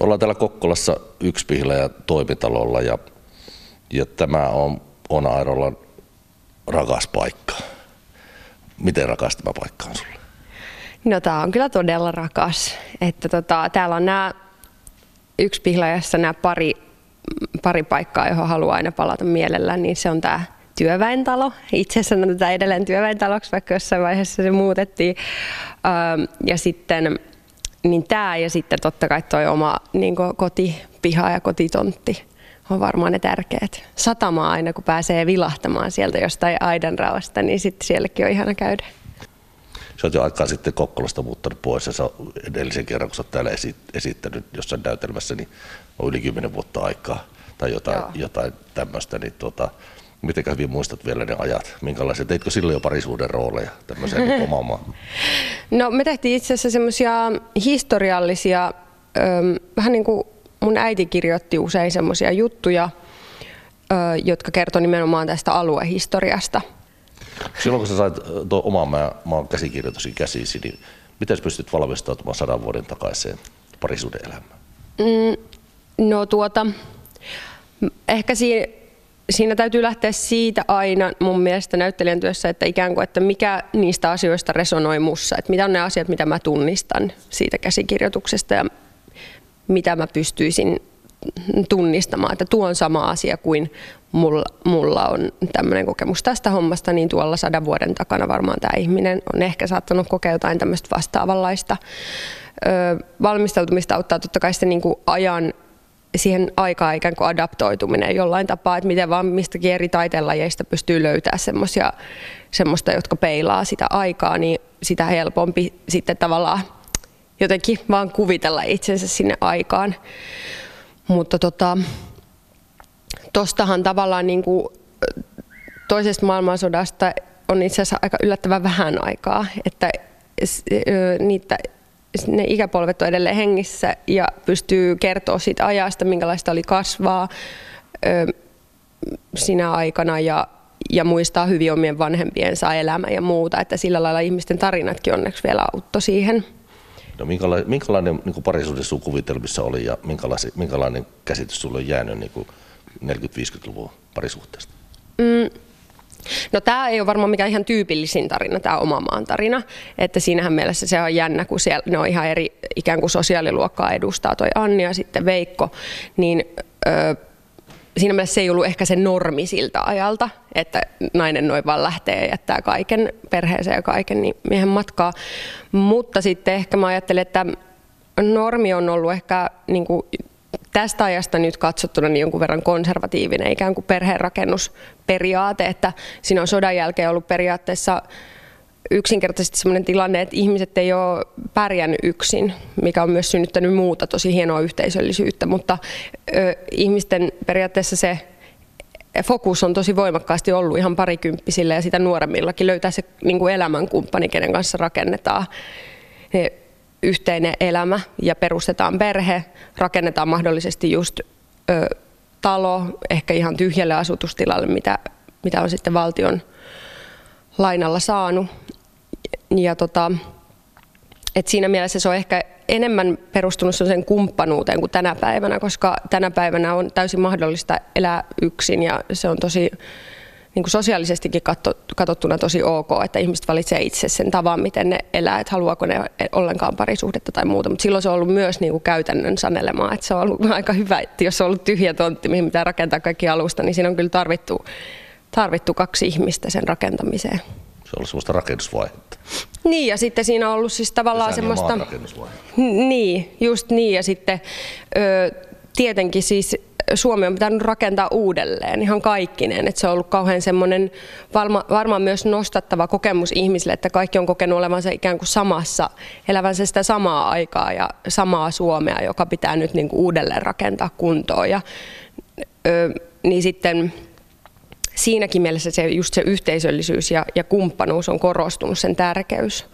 Ollaan täällä Kokkolassa yksi ja toimitalolla ja, ja tämä on, on Airolla rakas paikka. Miten rakas tämä paikka on sulle? No tämä on kyllä todella rakas. Että tota, täällä on nämä yksi pihlajassa nämä pari, pari paikkaa, johon haluaa aina palata mielellään, niin se on tämä työväentalo. Itse sanon tätä edelleen työväentaloksi, vaikka jossain vaiheessa se muutettiin. Ja sitten niin tämä ja sitten totta kai tuo oma niin kotipiha ja kotitontti on varmaan ne tärkeät. Satamaa aina, kun pääsee vilahtamaan sieltä jostain aidan raosta, niin sitten sielläkin on ihana käydä. Sä oot jo aikaa sitten Kokkolasta muuttanut pois ja sä edellisen kerran, kun sä oot täällä esittänyt jossain näytelmässä, niin on yli kymmenen vuotta aikaa tai jotain, jotain tämmöistä, niin tuota, miten hyvin muistat vielä ne ajat? Minkälaisia? Teitkö silloin jo parisuuden rooleja tämmöiseen niin omaan No me tehtiin itse asiassa semmoisia historiallisia, vähän niin kuin mun äiti kirjoitti usein semmoisia juttuja, jotka kertoi nimenomaan tästä aluehistoriasta. Silloin kun sä sait tuon oman maan, maan käsikirjoitusin käsisi, niin miten pystyt valmistautumaan sadan vuoden takaiseen parisuuden elämään? Mm, no tuota, ehkä siinä, siinä täytyy lähteä siitä aina mun mielestä näyttelijän työssä, että ikään kuin, että mikä niistä asioista resonoi mussa, että mitä on ne asiat, mitä mä tunnistan siitä käsikirjoituksesta ja mitä mä pystyisin tunnistamaan, että tuo on sama asia kuin mulla, mulla on tämmöinen kokemus tästä hommasta, niin tuolla sadan vuoden takana varmaan tämä ihminen on ehkä saattanut kokea jotain tämmöistä vastaavanlaista. Ö, valmistautumista auttaa totta kai sitten niin kuin ajan siihen aikaa ikään kuin adaptoituminen jollain tapaa, että miten vaan mistäkin eri taiteenlajeista pystyy löytämään semmoisia, semmoista, jotka peilaa sitä aikaa, niin sitä helpompi sitten tavallaan jotenkin vaan kuvitella itsensä sinne aikaan. Mutta tota, tostahan tavallaan niin kuin toisesta maailmansodasta on itse asiassa aika yllättävän vähän aikaa, että niitä, ne ikäpolvet on edelleen hengissä ja pystyy kertoa siitä ajasta, minkälaista oli kasvaa sinä aikana ja, ja muistaa hyvin omien vanhempiensa elämä ja muuta, että sillä lailla ihmisten tarinatkin onneksi vielä auttoi siihen. No minkälainen, minkälainen niin parisuuden sun kuvitelmissa oli ja minkälainen, minkälainen käsitys sulle on jäänyt niin 40-50-luvun parisuhteesta? Mm. No tämä ei ole varmaan mikään ihan tyypillisin tarina, tämä oma maan tarina. Että siinähän mielessä se on jännä, kun siellä, ne on ihan eri ikään kuin sosiaaliluokkaa edustaa toi Anni ja sitten Veikko. Niin ö, siinä mielessä se ei ollut ehkä se normi siltä ajalta, että nainen noin vaan lähtee ja jättää kaiken perheeseen ja kaiken niin miehen matkaa. Mutta sitten ehkä mä ajattelin, että normi on ollut ehkä niin kuin tästä ajasta nyt katsottuna niin jonkun verran konservatiivinen ikään kuin perheenrakennusperiaate, että siinä on sodan jälkeen ollut periaatteessa yksinkertaisesti sellainen tilanne, että ihmiset ei ole pärjännyt yksin, mikä on myös synnyttänyt muuta tosi hienoa yhteisöllisyyttä, mutta ö, ihmisten periaatteessa se fokus on tosi voimakkaasti ollut ihan parikymppisillä ja sitä nuoremmillakin löytää se niin kuin elämänkumppani, kenen kanssa rakennetaan. Ne yhteinen elämä ja perustetaan perhe, rakennetaan mahdollisesti just ö, talo, ehkä ihan tyhjälle asutustilalle, mitä, mitä on sitten valtion lainalla saanut. Ja tota, et siinä mielessä se on ehkä enemmän perustunut sen kumppanuuteen kuin tänä päivänä, koska tänä päivänä on täysin mahdollista elää yksin ja se on tosi niin kuin sosiaalisestikin katsottuna tosi ok, että ihmiset valitsee itse sen tavan, miten ne elää, että haluaako ne ollenkaan parisuhdetta tai muuta. Mutta silloin se on ollut myös niin kuin käytännön sanelemaa, että se on ollut aika hyvä, että jos on ollut tyhjä tontti, mihin pitää rakentaa kaikki alusta, niin siinä on kyllä tarvittu, tarvittu kaksi ihmistä sen rakentamiseen. Se on ollut sellaista rakennusvaihetta. Niin, ja sitten siinä on ollut siis tavallaan semmoista... Niin, just niin, ja sitten ö, tietenkin siis Suomi on pitänyt rakentaa uudelleen ihan kaikkineen. Että se on ollut kauhean semmoinen varma, varmaan myös nostattava kokemus ihmisille, että kaikki on kokenut olevansa ikään kuin samassa, elävänsä sitä samaa aikaa ja samaa Suomea, joka pitää nyt niin kuin uudelleen rakentaa kuntoon. Ja, ö, niin sitten siinäkin mielessä se, just se yhteisöllisyys ja, ja kumppanuus on korostunut, sen tärkeys.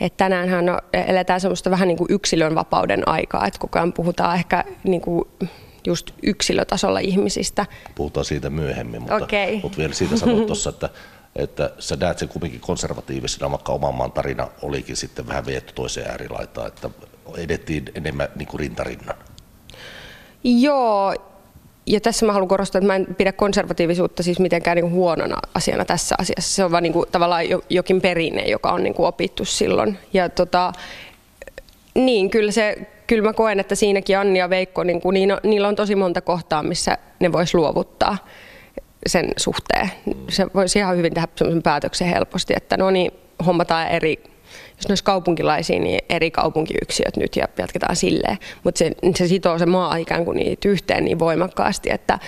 Et tänäänhän eletään semmoista vähän niin kuin yksilön vapauden aikaa, että koko ajan puhutaan ehkä niin kuin just yksilötasolla ihmisistä. Puhutaan siitä myöhemmin, mutta, okay. mutta vielä siitä sanoa tuossa, että, että sä näet sen kuitenkin konservatiivisena, vaikka oman maan tarina olikin sitten vähän vietty toiseen äärilaitaan, että edettiin enemmän niin kuin rintarinnan. Joo, ja tässä mä haluan korostaa, että mä en pidä konservatiivisuutta siis mitenkään niin huonona asiana tässä asiassa. Se on vaan niin kuin, tavallaan jokin perinne, joka on niin kuin opittu silloin. Ja tota, niin, kyllä, se, kyllä mä koen, että siinäkin Anni ja Veikko, niin kuin, niin, niillä on tosi monta kohtaa, missä ne vois luovuttaa sen suhteen. Se voisi ihan hyvin tehdä sellaisen päätöksen helposti, että no niin, hommataan eri jos ne olisi kaupunkilaisia, niin eri kaupunkiyksiöt nyt ja jatketaan silleen. Mutta se, se sitoo se maa ikään kuin niitä yhteen niin voimakkaasti, että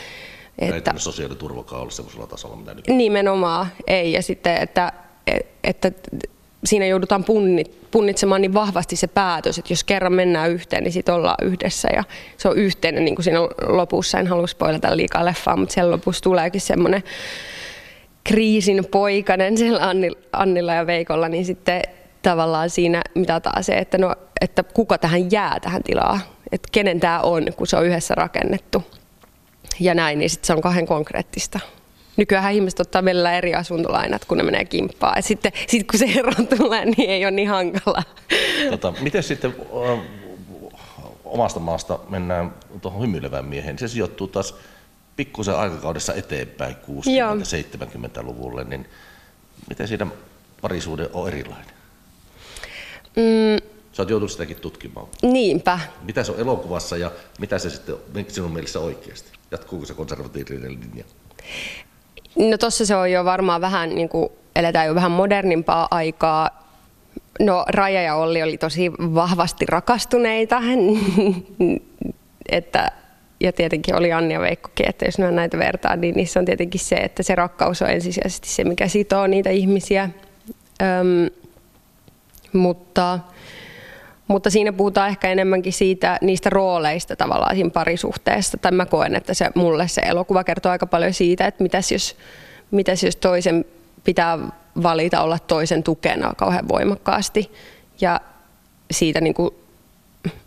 että, ei sosiaaliturvakaan ole sellaisella tasolla, mitä nyt... Nimenomaan ei. Ja sitten, että, että siinä joudutaan punnitsemaan niin vahvasti se päätös, että jos kerran mennään yhteen, niin sitten ollaan yhdessä ja se on yhteinen, niin kuin siinä lopussa, en halua spoilata liikaa leffaa, mutta siellä lopussa tuleekin semmoinen kriisin poikainen siellä Annilla ja Veikolla, niin sitten tavallaan siinä mitataan se, että, no, että kuka tähän jää tähän tilaan, että kenen tämä on, kun se on yhdessä rakennettu. Ja näin, niin sitten se on kahden konkreettista. Nykyään ihmiset ottaa vielä eri asuntolainat, kun ne menee kimppaan. Et sitten sit kun se ero tulee, niin ei ole niin hankala. Tota, miten sitten omasta maasta mennään tuohon hymyilevään miehen? Se sijoittuu taas pikkusen aikakaudessa eteenpäin 60-70-luvulle, niin miten siinä parisuuden on erilainen? Mm. Sä oot joutunut sitäkin tutkimaan. Niinpä. Mitä se on elokuvassa ja mitä se sitten sinun mielestä oikeasti? Jatkuuko se konservatiivinen linja? No tossa se on jo varmaan vähän, niin kuin eletään jo vähän modernimpaa aikaa. No Raja ja Olli oli tosi vahvasti rakastuneita, että, ja tietenkin oli Anni ja Veikkokin, että jos näitä vertaa, niin niissä on tietenkin se, että se rakkaus on ensisijaisesti se, mikä sitoo niitä ihmisiä. Öm, mutta, mutta siinä puhutaan ehkä enemmänkin siitä, niistä rooleista tavallaan siinä parisuhteessa. Tai mä koen, että se, mulle se elokuva kertoo aika paljon siitä, että mitäs jos, mitäs jos toisen pitää valita olla toisen tukena kauhean voimakkaasti. Ja siitä niin kuin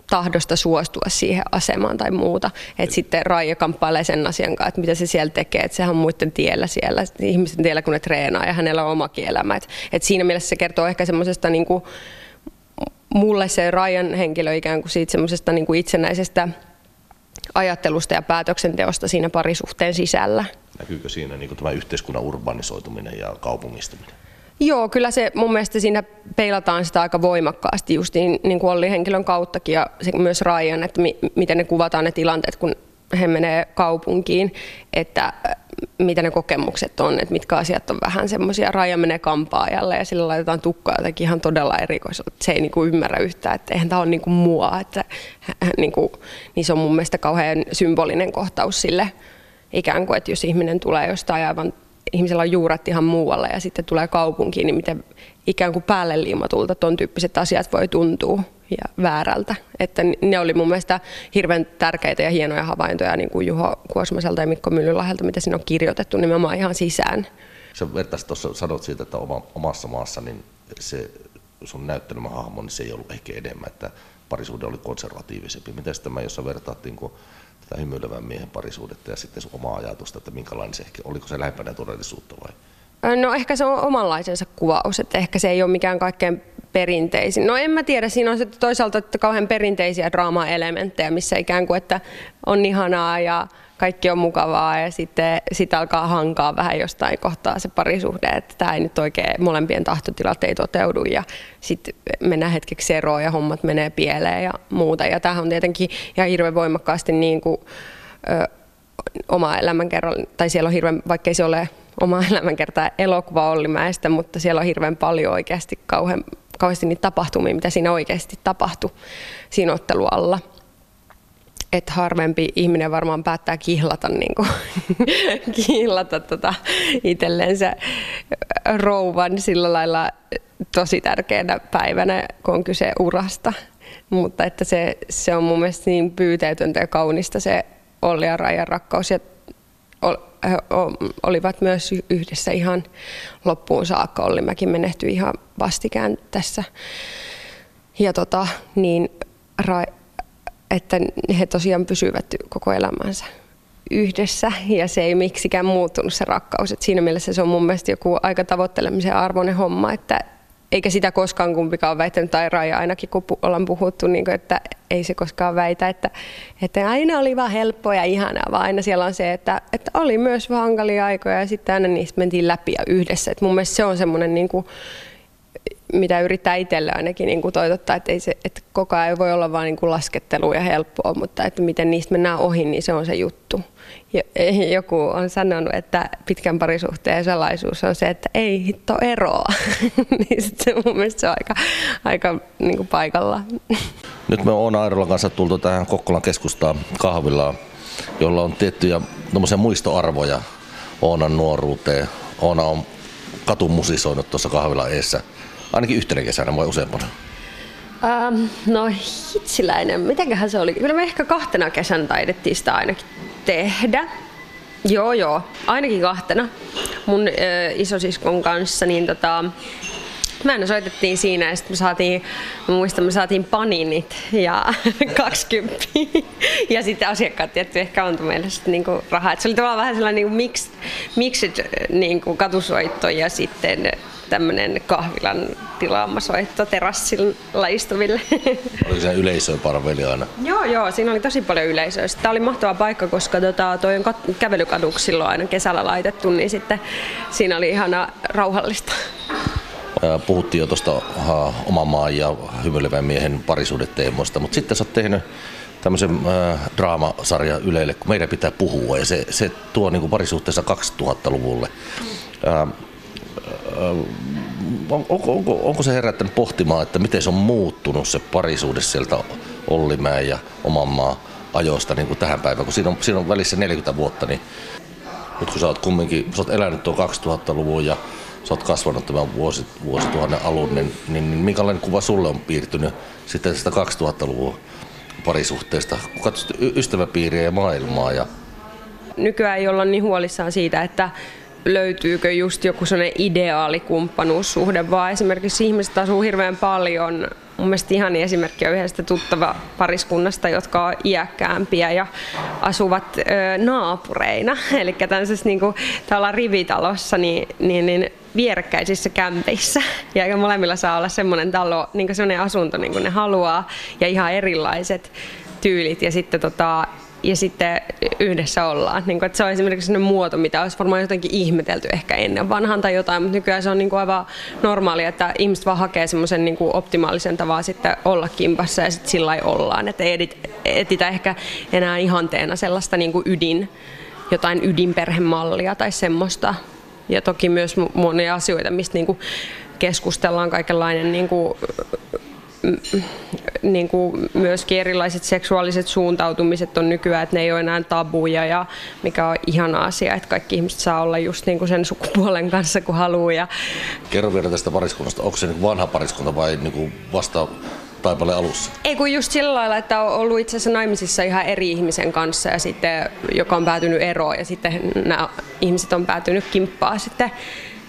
tahdosta suostua siihen asemaan tai muuta. Et sitten Raija kamppailee sen asian kanssa, että mitä se siellä tekee, että sehän on muiden tiellä siellä, ihmisten tiellä kun ne treenaa ja hänellä on omakin elämä. Et, et siinä mielessä se kertoo ehkä semmoisesta niinku, mulle se Ryan henkilö ikään kuin siitä semmoisesta niinku itsenäisestä ajattelusta ja päätöksenteosta siinä parisuhteen sisällä. Näkyykö siinä niin tämä yhteiskunnan urbanisoituminen ja kaupungistuminen? Joo, kyllä se mun mielestä siinä peilataan sitä aika voimakkaasti just niin, niin kuin Olli henkilön kauttakin ja se, myös Ryan, että mi, miten ne kuvataan ne tilanteet, kun he menee kaupunkiin, että mitä ne kokemukset on, että mitkä asiat on vähän semmoisia. Raija menee kampaajalle ja sillä laitetaan tukkaa jotenkin ihan todella erikoisella. Se ei niinku ymmärrä yhtään, että eihän tämä ole niinku mua. Että, niinku, niin se on mun mielestä kauhean symbolinen kohtaus sille ikään kuin, että jos ihminen tulee jostain aivan ihmisellä on juuret ihan muualle ja sitten tulee kaupunkiin, niin miten ikään kuin päälle liimatulta tuon tyyppiset asiat voi tuntua ja väärältä. Että ne oli mun mielestä hirveän tärkeitä ja hienoja havaintoja niin kuin Juho Kuosmaselta ja Mikko Myllylahdelta, mitä siinä on kirjoitettu nimenomaan ihan sisään. Sä vertaisit tuossa, sanot siitä, että oma, omassa maassa niin se sun näyttelemä hahmo, niin se ei ollut ehkä enemmän, että parisuhde oli konservatiivisempi. Miten tämä, jos sä vertaat niin kuin tätä hymyilevän miehen parisuudetta ja sitten sun omaa ajatusta, että minkälainen se ehkä, oliko se lähempänä todellisuutta vai? No ehkä se on omanlaisensa kuvaus, että ehkä se ei ole mikään kaikkein perinteisin. No en mä tiedä, siinä on sitten toisaalta että kauhean perinteisiä draama-elementtejä, missä ikään kuin, että on ihanaa ja kaikki on mukavaa ja sitten sit alkaa hankaa vähän jostain kohtaa se parisuhde, että tämä ei nyt oikein, molempien tahtotilat ei toteudu ja sitten mennään hetkeksi eroon ja hommat menee pieleen ja muuta. Ja tämähän on tietenkin ihan hirveän voimakkaasti niin kuin, ö, oma elämänkerran, tai siellä on hirveän, vaikkei se ole oma elämänkerta elokuva Ollimäestä, mutta siellä on hirveän paljon oikeasti kauhean, kauheasti niitä tapahtumia, mitä siinä oikeasti tapahtui siinä ottelualla että harvempi ihminen varmaan päättää kihlata, niin kuin, kihlata tota itsellensä rouvan sillä lailla tosi tärkeänä päivänä, kun on kyse urasta. Mutta että se, se on mun mielestä niin pyyteetöntä ja kaunista se Olli ja Rajan rakkaus. Ja olivat myös yhdessä ihan loppuun saakka. Ollimäkin menehtyi ihan vastikään tässä. Ja tota, niin että he tosiaan pysyvät koko elämänsä yhdessä ja se ei miksikään muuttunut se rakkaus. Et siinä mielessä se on mun mielestä joku aika tavoittelemisen arvoinen homma, että, eikä sitä koskaan kumpikaan väittänyt, tai Raija ainakin kun ollaan puhuttu, niin kuin, että ei se koskaan väitä, että, että aina oli vaan helppoa ja ihanaa, vaan aina siellä on se, että, että oli myös hankalia aikoja ja sitten aina niistä mentiin läpi ja yhdessä. Et mun mielestä se on semmoinen, niin kuin, mitä yrittää itselle ainakin niin kuin toitottaa, että, ei se, että koko ajan ei voi olla vain niin laskettelu ja helppoa, mutta että miten niistä mennään ohi, niin se on se juttu. Joku on sanonut, että pitkän parisuhteen salaisuus on se, että ei hitto eroa. niin se mun mielestä se on aika, aika niin kuin paikalla. Nyt me on Airolan kanssa tultu tähän Kokkolan keskustaan kahvilaan, jolla on tiettyjä muistoarvoja Oonan nuoruuteen. Oona on katumusisoinut tuossa kahvilan eessä ainakin yhtenä kesänä vai useampana. Ähm, no hitsiläinen, mitenköhän se oli? Kyllä me ehkä kahtena kesän taidettiin sitä ainakin tehdä. Joo, joo, ainakin kahtena mun äh, isosiskon kanssa, niin tota, Mä soitettiin siinä ja sitten me saatiin, mä muistan, me saatiin paninit ja 20 ja sitten asiakkaat tietty ehkä antoi meille sitten niinku rahaa. Et se oli tavallaan vähän sellainen niinku mixed, mixed niinku katusoitto ja sitten tämmöinen kahvilan tilaama soitto terassilla istuville. Oliko se yleisöä parveli aina? joo, joo, siinä oli tosi paljon yleisöä. Tämä oli mahtava paikka, koska tota, toi on kävelykaduksi silloin aina kesällä laitettu, niin sitten siinä oli ihana rauhallista. Puhuttiin jo tuosta oman maan ja hymyilevän miehen parisuudeteemoista, mutta sitten sä oot tehnyt tämmöisen äh, draamasarja Ylelle, kun meidän pitää puhua ja se, se tuo niin kuin parisuhteessa 2000-luvulle. Äh, onko, onko, onko se herättänyt pohtimaan, että miten se on muuttunut se parisuhde sieltä Ollimäen ja oman maa ajoista niin kuin tähän päivään, kun siinä on, siinä on välissä 40 vuotta, niin nyt kun sä oot kumminkin, sä oot elänyt tuon 2000-luvun ja sä oot kasvanut tämän vuosi, vuosituhannen alun, niin, niin, niin minkälainen kuva sulle on piirtynyt sitten sitä 2000-luvun parisuhteesta, kun katsot ystäväpiiriä ja maailmaa ja nykyään ei olla niin huolissaan siitä, että löytyykö just joku sellainen ideaalikumppanuussuhde, vaan esimerkiksi ihmiset asuu hirveän paljon mun mielestä ihan esimerkki on yhdestä tuttava pariskunnasta, jotka on iäkkäämpiä ja asuvat ö, naapureina. Eli tämmöisessä niin kuin, rivitalossa, niin, niin, niin vierekkäisissä kämpeissä. Ja molemmilla saa olla semmoinen talo, niin semmoinen asunto, niin kuin ne haluaa, ja ihan erilaiset tyylit. Ja sitten tota, ja sitten yhdessä ollaan. Niin kuin, että se on esimerkiksi sellainen muoto, mitä olisi varmaan jotenkin ihmetelty ehkä ennen vanhan tai jotain, mutta nykyään se on niin kuin aivan normaalia, että ihmiset vaan hakee semmoisen niin kuin optimaalisen tavan sitten olla kimpassa ja sitten sillä ollaan. Että ei etitä ehkä enää ihanteena sellaista niin kuin ydin, jotain ydinperhemallia tai semmoista. Ja toki myös monia asioita, mistä niin kuin keskustellaan kaikenlainen niin kuin niin kuin myöskin erilaiset seksuaaliset suuntautumiset on nykyään, että ne ei ole enää tabuja ja mikä on ihana asia, että kaikki ihmiset saa olla just niin kuin sen sukupuolen kanssa kun haluaa. Ja... Kerro vielä tästä pariskunnasta, onko se niin vanha pariskunta vai niin kuin vasta taipale alussa? Ei kun just sillä lailla, että on ollut itse asiassa naimisissa ihan eri ihmisen kanssa ja sitten, joka on päätynyt eroon ja sitten nämä ihmiset on päätynyt kimppaa sitten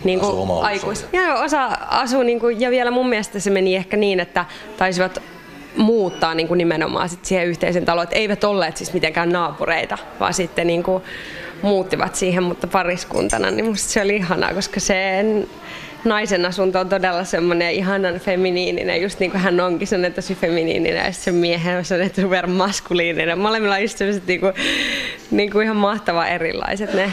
niin kuin aikuis. Ja osa asuu niin kuin, ja vielä mun mielestä se meni ehkä niin, että taisivat muuttaa niin kuin nimenomaan sit siihen yhteisen taloon, että eivät olleet siis mitenkään naapureita, vaan sitten niin kuin muuttivat siihen, mutta pariskuntana, niin musta se oli ihanaa, koska se naisen asunto on todella semmoinen ihanan feminiininen, just niin kuin hän onkin semmoinen tosi feminiininen ja se miehen on semmoinen super maskuliininen. Molemmilla on just sellaiset niin kuin, niin kuin ihan mahtava erilaiset ne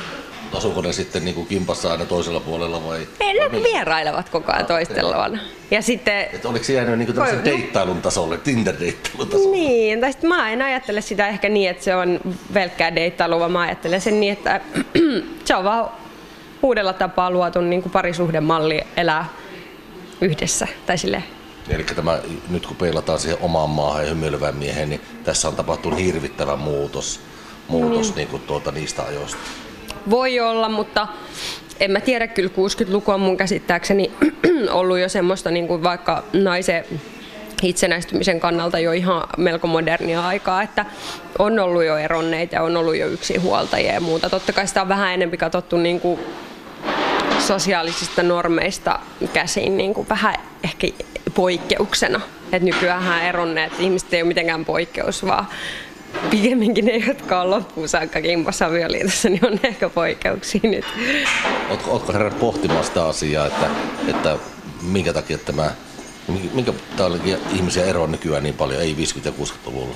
Asuuko ne sitten niin kuin kimpassa aina toisella puolella vai? Ei, ne vierailevat koko ajan toistellaan. Ja sitten... Et oliko se jäänyt niin kuin deittailun tasolle, Tinder-deittailun tasolle? Niin, tai sitten mä en ajattele sitä ehkä niin, että se on pelkkää deittailu, vaan mä ajattelen sen niin, että se on vaan uudella tapaa luotu niin kuin parisuhdemalli elää yhdessä. Tai sille. Eli tämä, nyt kun peilataan siihen omaan maahan ja hymyilevään miehen, niin tässä on tapahtunut hirvittävä muutos, muutos mm. niin kuin tuota, niistä ajoista. Voi olla, mutta en mä tiedä, kyllä 60-luku on mun käsittääkseni ollut jo semmoista niin kuin vaikka naisen itsenäistymisen kannalta jo ihan melko modernia aikaa, että on ollut jo eronneita ja on ollut jo yksinhuoltajia ja muuta. Totta kai sitä on vähän enemmän katsottu niin kuin sosiaalisista normeista käsin niin kuin vähän ehkä poikkeuksena. Et nykyään eronneet ihmiset ei ole mitenkään poikkeus, vaan pikemminkin ne, jotka on loppuun saakka kimpassa avioliitossa, niin on ehkä poikkeuksia nyt. Oletko, oletko herännyt pohtimaan sitä asiaa, että, että minkä takia tämä, minkä takia ihmisiä eroaa nykyään niin paljon, ei 50- ja 60-luvulla?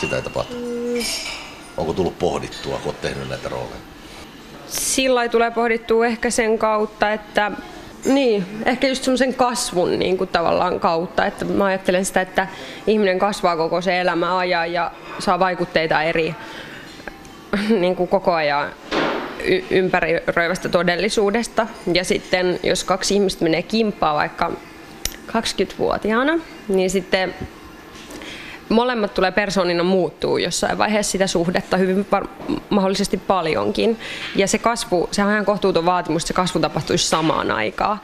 Sitä ei tapahtu. Mm. Onko tullut pohdittua, kun olet tehnyt näitä rooleja? Sillä tulee pohdittua ehkä sen kautta, että niin, ehkä just semmoisen kasvun niin kuin tavallaan kautta, että mä ajattelen sitä, että ihminen kasvaa koko se elämä ajan ja saa vaikutteita eri niin kuin koko ajan ympäröivästä todellisuudesta. Ja sitten jos kaksi ihmistä menee kimppaa vaikka 20-vuotiaana, niin sitten molemmat tulee persoonina muuttuu jossain vaiheessa sitä suhdetta hyvin mahdollisesti paljonkin. Ja se kasvu, sehän on ihan kohtuuton vaatimus, että se kasvu tapahtuisi samaan aikaan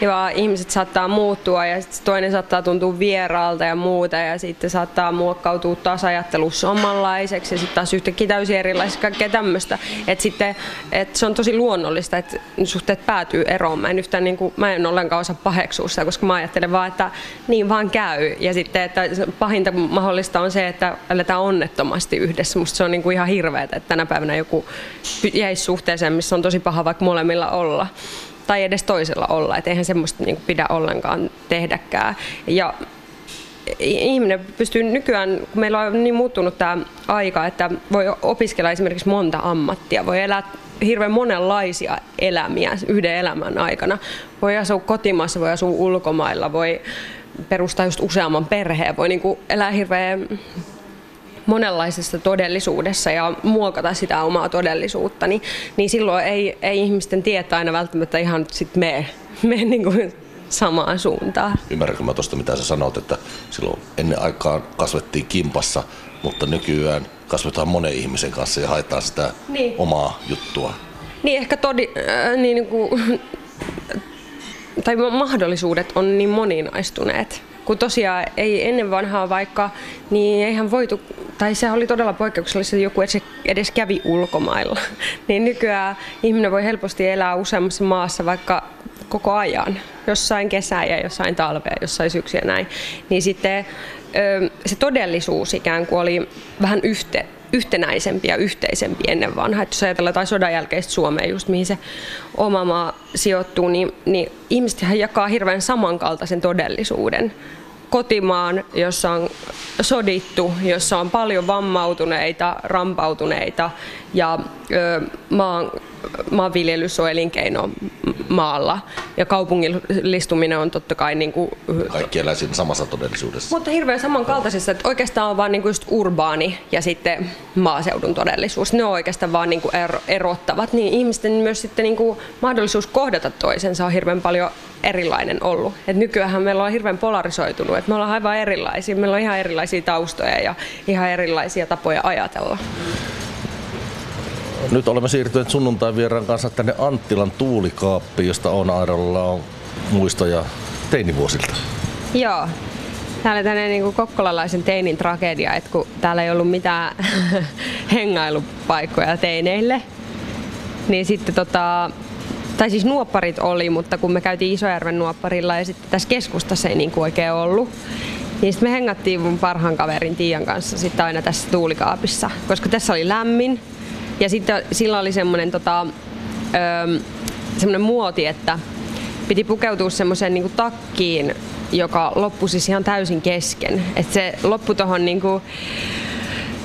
ja ihmiset saattaa muuttua ja toinen saattaa tuntua vieraalta ja muuta ja sitten saattaa muokkautua taas ajattelussa omanlaiseksi ja sitten taas yhtäkkiä täysin erilaisiksi kaikkea tämmöistä. Että sitten että se on tosi luonnollista, että suhteet päätyy eroon. Mä en yhtään niin kuin, mä en ollenkaan osaa paheksua sitä, koska mä ajattelen vaan, että niin vaan käy. Ja sitten, että pahinta mahdollista on se, että aletaan onnettomasti yhdessä. Musta se on niin kuin ihan hirveetä, että tänä päivänä joku jäisi suhteeseen, missä on tosi paha vaikka molemmilla olla tai edes toisella olla. Että eihän semmoista niin kuin pidä ollenkaan tehdäkään. Ja ihminen pystyy nykyään, kun meillä on niin muuttunut tämä aika, että voi opiskella esimerkiksi monta ammattia, voi elää hirveän monenlaisia elämiä yhden elämän aikana. Voi asua kotimaassa, voi asua ulkomailla, voi perustaa just useamman perheen, voi niin kuin elää hirveän monenlaisessa todellisuudessa ja muokata sitä omaa todellisuutta, niin, niin silloin ei, ei ihmisten tietää aina välttämättä ihan sit mene, mene niin kuin samaan suuntaan. Ymmärränkö mä tuosta, mitä sä sanot, että silloin ennen aikaan kasvettiin kimpassa, mutta nykyään kasvetaan monen ihmisen kanssa ja haetaan sitä niin. omaa juttua. Niin ehkä todi, äh, niin, niin kuin, tai mahdollisuudet on niin moninaistuneet kun tosiaan ei ennen vanhaa vaikka, niin eihän voitu, tai se oli todella poikkeuksellista, että joku edes kävi ulkomailla. niin nykyään ihminen voi helposti elää useammassa maassa vaikka koko ajan, jossain kesää ja jossain talvea, jossain syksyä näin. Niin sitten se todellisuus ikään kuin oli vähän yhte, yhtenäisempi ja yhteisempi ennen vanhaa. Että jos ajatellaan jotain sodan jälkeistä Suomea, just mihin se oma maa sijoittuu, niin, niin ihmiset jakaa hirveän samankaltaisen todellisuuden kotimaan, jossa on sodittu, jossa on paljon vammautuneita, rampautuneita ja ö, maan, maanviljelys on elinkeino maalla ja kaupungillistuminen on totta kai... Niin kuin, Kaikki elää siinä samassa todellisuudessa. Mutta hirveän samankaltaisessa, että oikeastaan on vain niin just urbaani ja sitten maaseudun todellisuus. Ne on oikeastaan vaan niin kuin erottavat, niin ihmisten myös sitten niin kuin mahdollisuus kohdata toisensa on hirveän paljon erilainen ollut. Et nykyään meillä on hirveän polarisoitunut, että me ollaan aivan erilaisia. Meillä on ihan erilaisia taustoja ja ihan erilaisia tapoja ajatella. Nyt olemme siirtyneet sunnuntai vieraan kanssa tänne Anttilan tuulikaappiin, josta on Airolla on muistoja teinivuosilta. Joo. Täällä tämmöinen niin kokkolalaisen teinin tragedia, että kun täällä ei ollut mitään hengailupaikkoja teineille, niin sitten tota, tai siis nuopparit oli, mutta kun me käytiin Isojärven nuopparilla ja sitten tässä keskustassa ei niin kuin oikein ollut, niin sitten me hengattiin mun parhaan kaverin Tiian kanssa sitten aina tässä tuulikaapissa, koska tässä oli lämmin ja sitten sillä oli semmoinen tota, semmoinen muoti, että piti pukeutua semmoiseen niin takkiin, joka loppui siis ihan täysin kesken. Että se loppui tuohon niin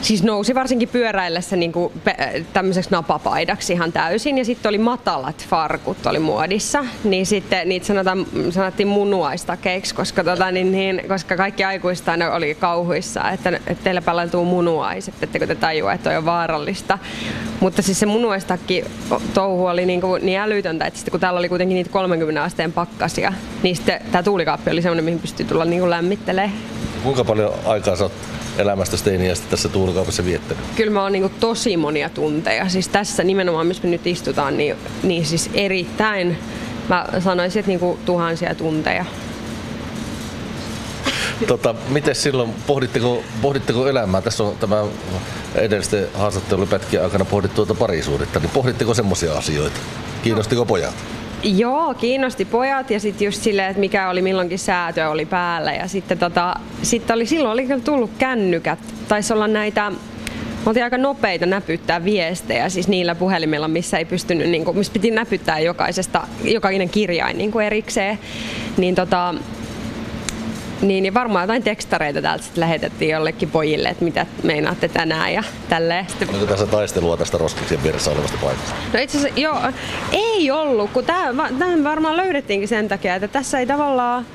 siis nousi varsinkin pyöräillessä niin kuin tämmöiseksi napapaidaksi ihan täysin. Ja sitten oli matalat farkut oli muodissa, niin sitten niitä sanotaan, sanottiin munuaistakeiksi, koska, tota, niin, niin, koska kaikki aikuista oli kauhuissa, että, että teillä palautuu munuaiset, ettekö te tajua, että on vaarallista. Mutta siis se munuaistakki touhu oli niin, kuin, niin älytöntä, että sitten kun täällä oli kuitenkin niitä 30 asteen pakkasia, niin sitten tämä tuulikaappi oli semmoinen, mihin pystyi tulla niin kuin lämmittelemään. Kuinka paljon aikaa sä oot elämästä Steiniästä tässä tuulikaupassa viettänyt? Kyllä mä oon niin tosi monia tunteja. Siis tässä nimenomaan, missä me nyt istutaan, niin, niin siis erittäin, mä sanoisin, että niin tuhansia tunteja. Tota, miten silloin, pohditteko, pohditteko elämää? Tässä on tämä edellisten haastattelupätkien aikana pohdittu tuota parisuudetta, niin pohditteko semmoisia asioita? Kiinnostiko pojat? Joo, kiinnosti pojat ja sitten just silleen, että mikä oli milloinkin säätö oli päällä. Ja sitten tota, sit oli, silloin oli kyllä tullut kännykät. Taisi olla näitä oltiin aika nopeita näpyttää viestejä, siis niillä puhelimilla, missä ei pystynyt, niin kuin, missä piti näpyttää jokaisesta, jokainen kirjain niin kuin erikseen. Niin tota, niin, niin varmaan jotain tekstareita täältä sitten lähetettiin jollekin pojille, että mitä meinaatte tänään ja tälleen. Oliko tässä taistelua tästä roskiksen vieressä olevasta paikasta? No itse asiassa joo, ei ollut, kun tämä varmaan löydettiinkin sen takia, että tässä ei tavallaan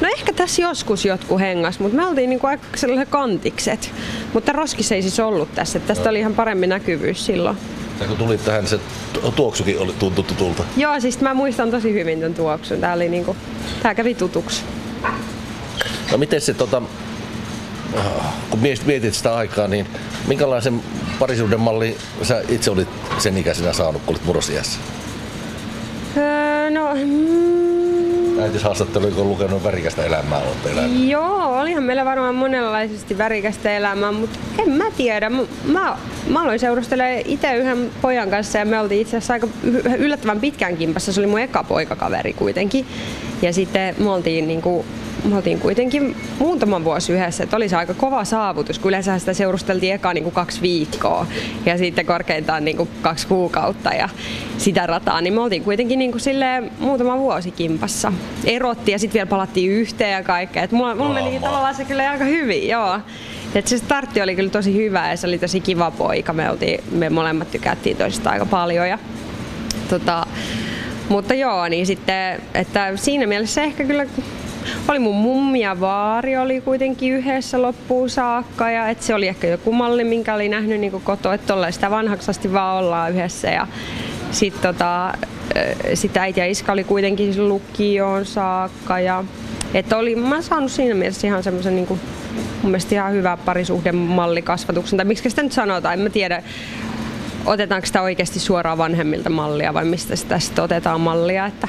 No ehkä tässä joskus jotkut hengas, mutta me oltiin niinku aika sellaiset kantikset. Mutta roskis ei siis ollut tässä. Tästä no. oli ihan paremmin näkyvyys silloin. Ja kun tulit tähän, se tuoksukin oli tuntui tutulta. Joo, siis mä muistan tosi hyvin tämän tuoksun. Tää, oli niinku, tää kävi tutuksi. No miten se, tota, kun mietit sitä aikaa, niin minkälaisen parisuuden malli sä itse olit sen ikäisenä saanut, kun olit murrosiässä? Öö, no, mm, Äitishaastattelu, kun lukenut värikästä elämää olette elänyt. Joo, olihan meillä varmaan monenlaisesti värikästä elämää, mutta en mä tiedä. Mä, mä aloin seurustelemaan itse yhden pojan kanssa ja me oltiin itse asiassa aika yllättävän pitkään kimpassa. Se oli mun eka poikakaveri kuitenkin. Ja sitten me oltiin niinku me oltiin kuitenkin muutama vuosi yhdessä, että oli se aika kova saavutus, kun yleensä sitä seurusteltiin eka niin kuin kaksi viikkoa ja sitten korkeintaan niin kuin kaksi kuukautta ja sitä rataa, niin me oltiin kuitenkin niin kuin muutama vuosi kimpassa. Erottiin ja sitten vielä palattiin yhteen ja kaikkea. Mulla, mulla meni tavallaan se kyllä aika hyvin, joo. Et se startti oli kyllä tosi hyvä ja se oli tosi kiva poika. Me, oltiin, me molemmat tykättiin toisista aika paljon. Ja, tota, mutta joo, niin sitten, että siinä mielessä ehkä kyllä oli mun mummi ja vaari oli kuitenkin yhdessä loppuun saakka ja et se oli ehkä joku malli, minkä oli nähnyt niin kotoa, että sitä vanhaksi asti vaan ollaan yhdessä. Ja sitten tota, sit äiti ja iska oli kuitenkin lukioon saakka ja että oli, mä saanut siinä mielessä ihan semmoisen niin mun mielestä ihan hyvä parisuhdemallikasvatuksen, tai miksi sitä nyt sanotaan, en mä tiedä, otetaanko sitä oikeasti suoraan vanhemmilta mallia vai mistä sitä sitten otetaan mallia, että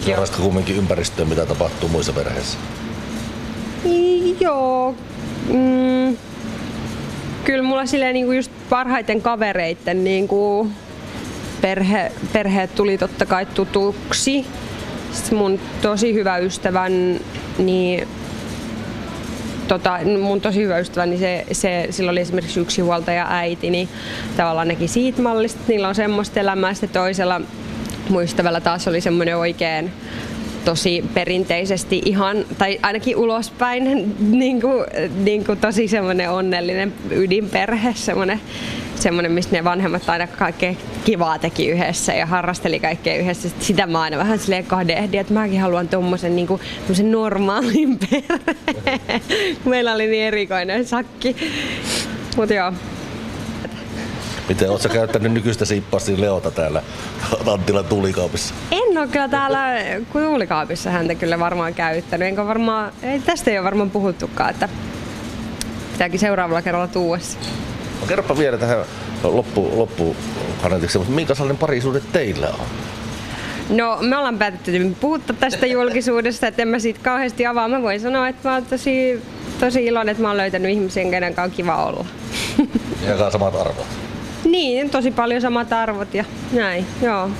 Seuraavasta kumminkin ympäristöön, mitä tapahtuu muissa perheissä? Joo. Mm. Kyllä mulla silleen niinku just parhaiten kavereitten niinku perhe, perheet tuli totta kai tutuksi. Sitten mun tosi hyvä ystävän, niin tota, mun tosi hyvä ystävä, niin se, se, sillä oli esimerkiksi yksi huoltaja äiti, niin tavallaan näki siitä mallista, niillä on semmoista elämää. Sitten toisella muistavalla taas oli semmoinen oikein tosi perinteisesti ihan, tai ainakin ulospäin, niin kuin, niin kuin tosi semmoinen onnellinen ydinperhe, semmoinen, semmoinen, mistä ne vanhemmat aina kaikkea kivaa teki yhdessä ja harrasteli kaikkea yhdessä. Sitä mä aina vähän silleen kahdehdin, että mäkin haluan tuommoisen niin normaalin perheen. Meillä oli niin erikoinen sakki. Mutta joo, Miten oletko käyttänyt nykyistä siippausta Leota täällä Anttilan tuulikaapissa? En ole kyllä täällä tuulikaapissa häntä kyllä varmaan käyttänyt. Enkä varmaan, ei, tästä ei ole varmaan puhuttukaan, että pitääkin seuraavalla kerralla tuuessa. No, kerropa vielä tähän loppu, loppu mutta minkä sellainen parisuude teillä on? No me ollaan päätetty puhutta tästä julkisuudesta, että en mä siitä kauheasti avaa. Mä voin sanoa, että mä oon tosi, tosi iloinen, että mä oon löytänyt ihmisen, kenen kanssa on kiva olla. Ja samat arvot. Niin, tosi paljon samat arvot ja näin, joo.